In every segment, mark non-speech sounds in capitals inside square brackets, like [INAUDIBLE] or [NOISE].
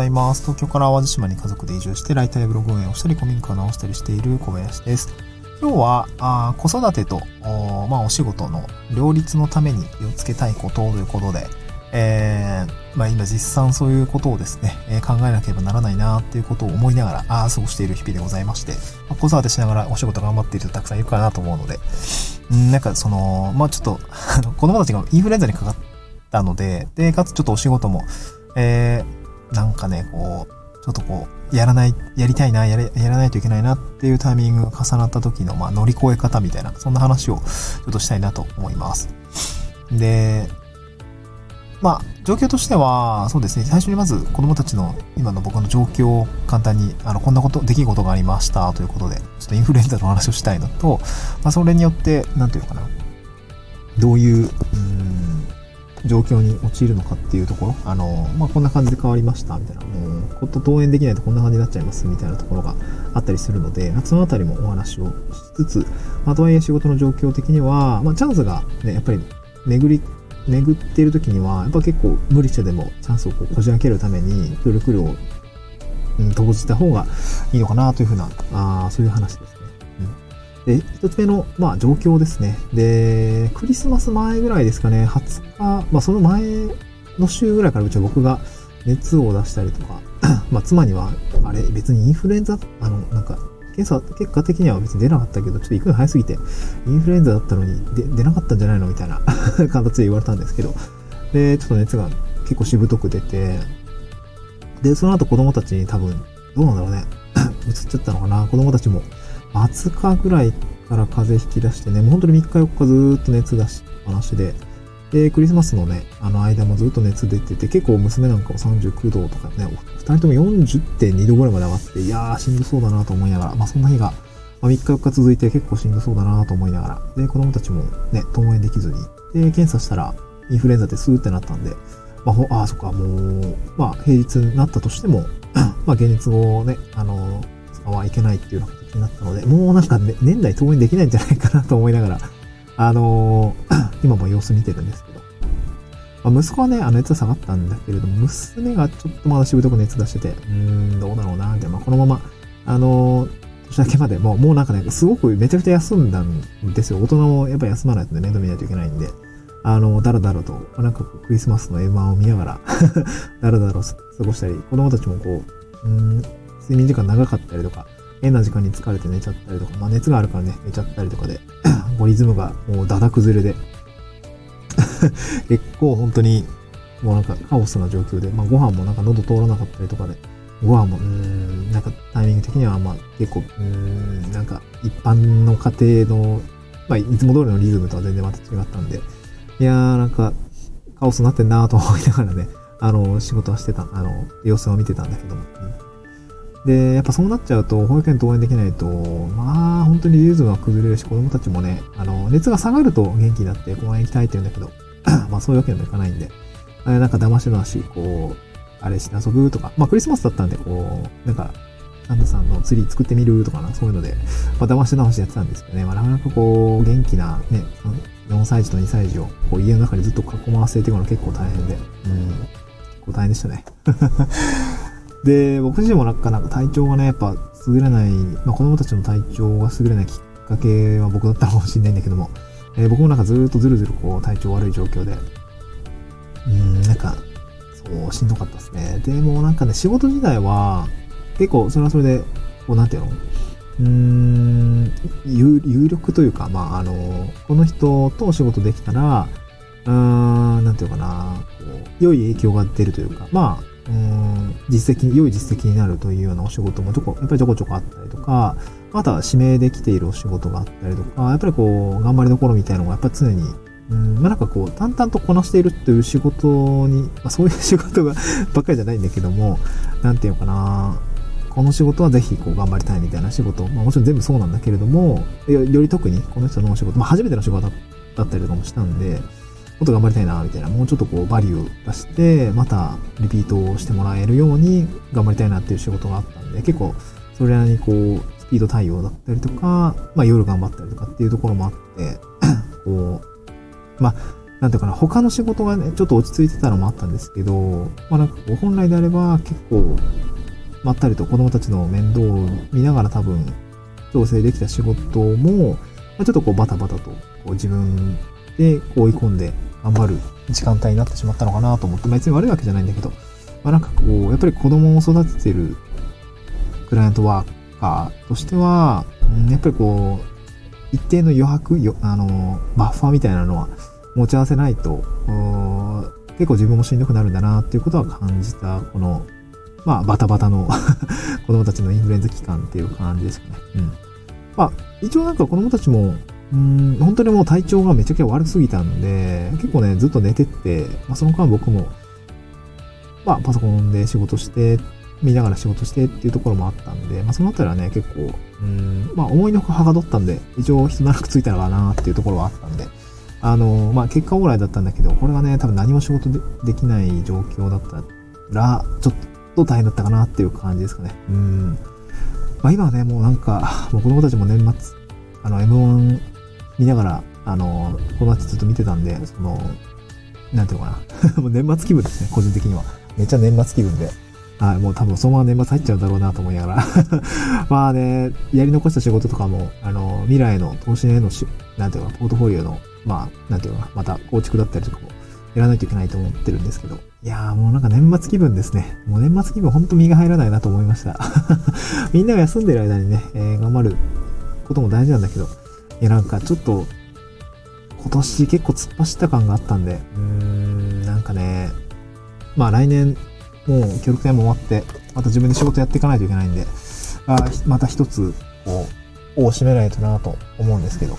ざいます。東京から淡路島に家族で移住して、ライターやブログ運営をしたり、古民家を直したりしている小林です。今日は、あ子育てと、おまあ、お仕事の両立のために気をつけたいことということで、えー、まあ、今実際そういうことをですね、えー、考えなければならないなっていうことを思いながら、あ過ごしている日々でございまして、まあ、子育てしながらお仕事頑張っている人たくさんいるかなと思うので、んなんかその、まあ、ちょっと [LAUGHS] 子供たちがインフルエンザにかかったので、で、かつちょっとお仕事も、えー、なんかね、こう、ちょっとこう、やらない、やりたいな、やれ、やらないといけないなっていうタイミングが重なった時の、まあ、乗り越え方みたいな、そんな話をちょっとしたいなと思います。で、まあ、状況としては、そうですね、最初にまず子供たちの今の僕の状況を簡単に、あの、こんなこと、出来事がありましたということで、ちょっとインフルエンザの話をしたいのと、まあ、それによって、なんていうのかな、どういう、状況に陥るのかっていうところ、あの、まあ、こんな感じで変わりました、みたいな、もう、こと登園できないとこんな感じになっちゃいます、みたいなところがあったりするので、そのあたりもお話をしつつ、まあ、とはいえ仕事の状況的には、まあ、チャンスがね、やっぱり巡り、巡っている時には、やっぱ結構無理してでもチャンスをこうこじ開けるために、努力量を、うん、投じた方がいいのかなというふうな、あそういう話です。で、一つ目の、まあ、状況ですね。で、クリスマス前ぐらいですかね、20日、まあ、その前の週ぐらいからうちは僕が熱を出したりとか、[CLEARS THROAT] まあ、妻には、あれ、別にインフルエンザ、あの、なんか、検査、結果的には別に出なかったけど、ちょっと行くの早すぎて、インフルエンザだったのにで出なかったんじゃないのみたいな [LAUGHS] 形で言われたんですけど、で、ちょっと熱が結構しぶとく出て、で、その後子供たちに多分、どうなんだろうね、[CLEARS THROAT] 移っちゃったのかな、子供たちも、20日ぐらいから風邪引き出してね、もう本当に3日4日ずーっと熱出しっぱなしで、で、クリスマスのね、あの間もずっと熱出てて、結構娘なんかも39度とかね、二人とも40.2度ぐらいまで上がって、いやー、しんどそうだなと思いながら、まあそんな日が、まあ、3日4日続いて結構しんどそうだなと思いながら、で、子供たちもね、登園できずに、で、検査したら、インフルエンザってスーってなったんで、まあ、ほあ、そっか、もう、まあ、平日になったとしても、[CLEARS THROAT] まあ、現実をね、あの、使はいけないっていうようなったので、もうなんか、ね、年内登園できないんじゃないかなと思いながら、あのー、[CLEARS THROAT] 今も様子見てるんですけど。まあ、息子はね、あの熱は下がったんだけれども、娘がちょっとまだしぶとく熱出してて、うーん、どうだろうな、みたいな。まあ、このまま、あのー、年明けまでもう、もうなんかね、すごくめちゃくちゃ休んだんですよ。大人もやっぱ休まないとね、面倒見ないといけないんで。あの、だらだらと、なんかクリスマスの M1 を見ながら [LAUGHS] だらだら過ごしたり、子供たちもこう、うん、睡眠時間長かったりとか、変な時間に疲れて寝ちゃったりとか、まあ熱があるからね、寝ちゃったりとかで、[CLEARS THROAT] こうリズムがもうだだ崩れで、[LAUGHS] 結構本当に、もうなんかカオスな状況で、まあご飯もなんか喉通らなかったりとかで、ご飯も、うーん、なんかタイミング的にはまあ結構、うーん、なんか一般の家庭の、まあいつも通りのリズムとは全然また違ったんで、いやーなんかカオスになってんなーと思いながらね、あの、仕事はしてた、あの、様子を見てたんだけども。うんで、やっぱそうなっちゃうと、保育園登園できないと、まあ、本当にリズムが崩れるし、子供たちもね、あの、熱が下がると元気になって公園行きたいって言うんだけど、[CLEARS THROAT] まあそういうわけにもいかないんで、あれなんか騙しの足、こう、あれして遊ぶとか、まあクリスマスだったんで、こう、なんか、サンタさんのツリー作ってみるとかな、そういうので、まあ騙し騙しやってたんですけどね、まあなかなかこう、元気なね、4歳児と2歳児をこう家の中にずっと囲まわせていくの結構大変で、うん、結構大変でしたね。[LAUGHS] で、僕自身もなんかなんか体調がね、やっぱ優れない、まあ子供たちの体調が優れないきっかけは僕だったのかもしれないんだけども、えー、僕もなんかずっとずるずるこう体調悪い状況で、うん、なんか、そう、しんどかったですね。でもなんかね、仕事自体は、結構それはそれで、こうなんていうのうーん有、有力というか、まあ、あの、この人とお仕事できたら、うーん、なんていうかな、こう、良い影響が出るというか、まあ、うん実績、良い実績になるというようなお仕事もちょこ、やっぱりちょこちょこあったりとか、あとは指名できているお仕事があったりとか、やっぱりこう、頑張りどころみたいなのがやっぱ常に、うん、まあなんかこう、淡々とこなしているっていう仕事に、まあそういう仕事が [LAUGHS] ばっかりじゃないんだけども、なんていうのかな、この仕事はぜひこう頑張りたいみたいな仕事、まあもちろん全部そうなんだけれども、より特にこの人のお仕事、まあ初めての仕事だったりとかもしたんで、っと頑張りたいな、みたいな、もうちょっとこう、バリュー出して、また、リピートをしてもらえるように、頑張りたいなっていう仕事があったんで、結構、それなりにこう、スピード対応だったりとか、まあ、夜頑張ったりとかっていうところもあって、[COUGHS] こう、まあ、なんていうかな、他の仕事がね、ちょっと落ち着いてたのもあったんですけど、まあなんかこう、本来であれば結構、まったりと子供たちの面倒を見ながら多分、調整できた仕事も、まあ、ちょっとこうバタバタと、こう自分でこう追い込んで頑張る時間帯になってしまったのかなと思って、まあ別に悪いわけじゃないんだけど、まあなんかこう、やっぱり子供を育ててるクライアントワーカーとしては、やっぱりこう、一定の余白、よあの、バッファーみたいなのは持ち合わせないと、結構自分もしんどくなるんだなっていうことは感じた、この、まあ、バタバタの [LAUGHS] 子供たちのインフルエンザ期間っていう感じですかね。うん。まあ、一応なんか子供たちも、うん、本当にもう体調がめちゃくちゃ悪すぎたんで、結構ね、ずっと寝てって、まあ、その間僕も、まあ、パソコンで仕事して、見ながら仕事してっていうところもあったんで、まあ、そのあたりはね、結構、うん、まあ、思いのほかはがどったんで、一応人なくついたのかなっていうところはあったんで、あの、まあ、結果オーライだったんだけど、これがね、多分何も仕事でできない状況だったら、ちょっと大変だったかなっていう感じですかね。うん。まあ、今はね、もうなんか、もう子供たちも年末、あの、M1 見ながら、あの、子供たちずっと見てたんで、その、なんていうのかな。[LAUGHS] もう年末気分ですね、個人的には。めっちゃ年末気分で。はい、もう多分そのまま年末入っちゃうだろうなと思いながら [LAUGHS] まあね、やり残した仕事とかも、あの、未来の投資へのし、なんていうか、ポートフォリオの、まあ、なんていうか、また構築だったりとかも、やらないといけないと思ってるんですけど。いやーもうなんか年末気分ですね。もう年末気分ほんと身が入らないなと思いました。[LAUGHS] みんなが休んでる間にね、えー、頑張ることも大事なんだけど、いやなんかちょっと、今年結構突っ走った感があったんで、うーん、なんかね、まあ来年もう協力隊も終わって、また自分で仕事やっていかないといけないんで、あまた一つ、こう、を締めないとなと思うんですけど。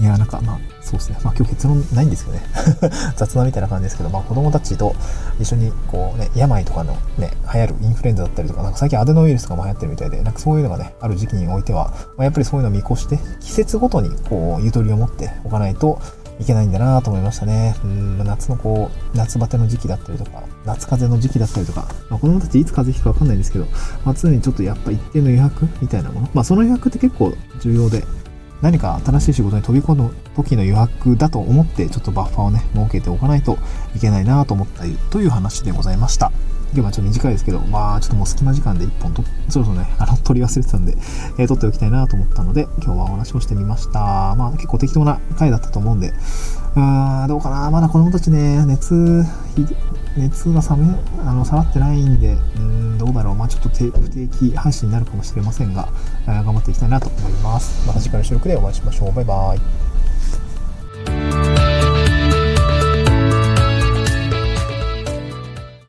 いや、なんか、まあ、そうですね。まあ今日結論ないんですけどね。[LAUGHS] 雑談みたいな感じですけど、まあ子供たちと一緒に、こうね、病とかのね、流行るインフルエンザだったりとか、なんか最近アデノウイルスとかも流行ってるみたいで、なんかそういうのがね、ある時期においては、まあ、やっぱりそういうのを見越して、季節ごとに、こう、ゆとりを持っておかないと、いけないんだなと思いましたね。うん、夏のこう、夏バテの時期だったりとか、夏風邪の時期だったりとか、まあ、子供たちいつ風邪ひくかわかんないんですけど、まあ、常にちょっとやっぱ一定の余白みたいなもの、まあ、その余白って結構重要で、何か新しい仕事に飛び込む時の余白だと思って、ちょっとバッファーをね、設けておかないといけないなと思ったりという話でございました。今日はちょっと短いですけど、まあちょっともう隙間時間で1本と、そろそろね、[LAUGHS] あの、取り忘れてたんで、えー、撮っておきたいなと思ったので、今日はお話をしてみました。まあ結構適当な回だったと思うんで、うーん、どうかなまだ子供たちね、熱、熱が冷め、あの、下がってないんで、うん、どうだろう。まあちょっと不定期配信になるかもしれませんが、頑張っていきたいなと思います。また次回の収録でお会いしましょう。バイバイ。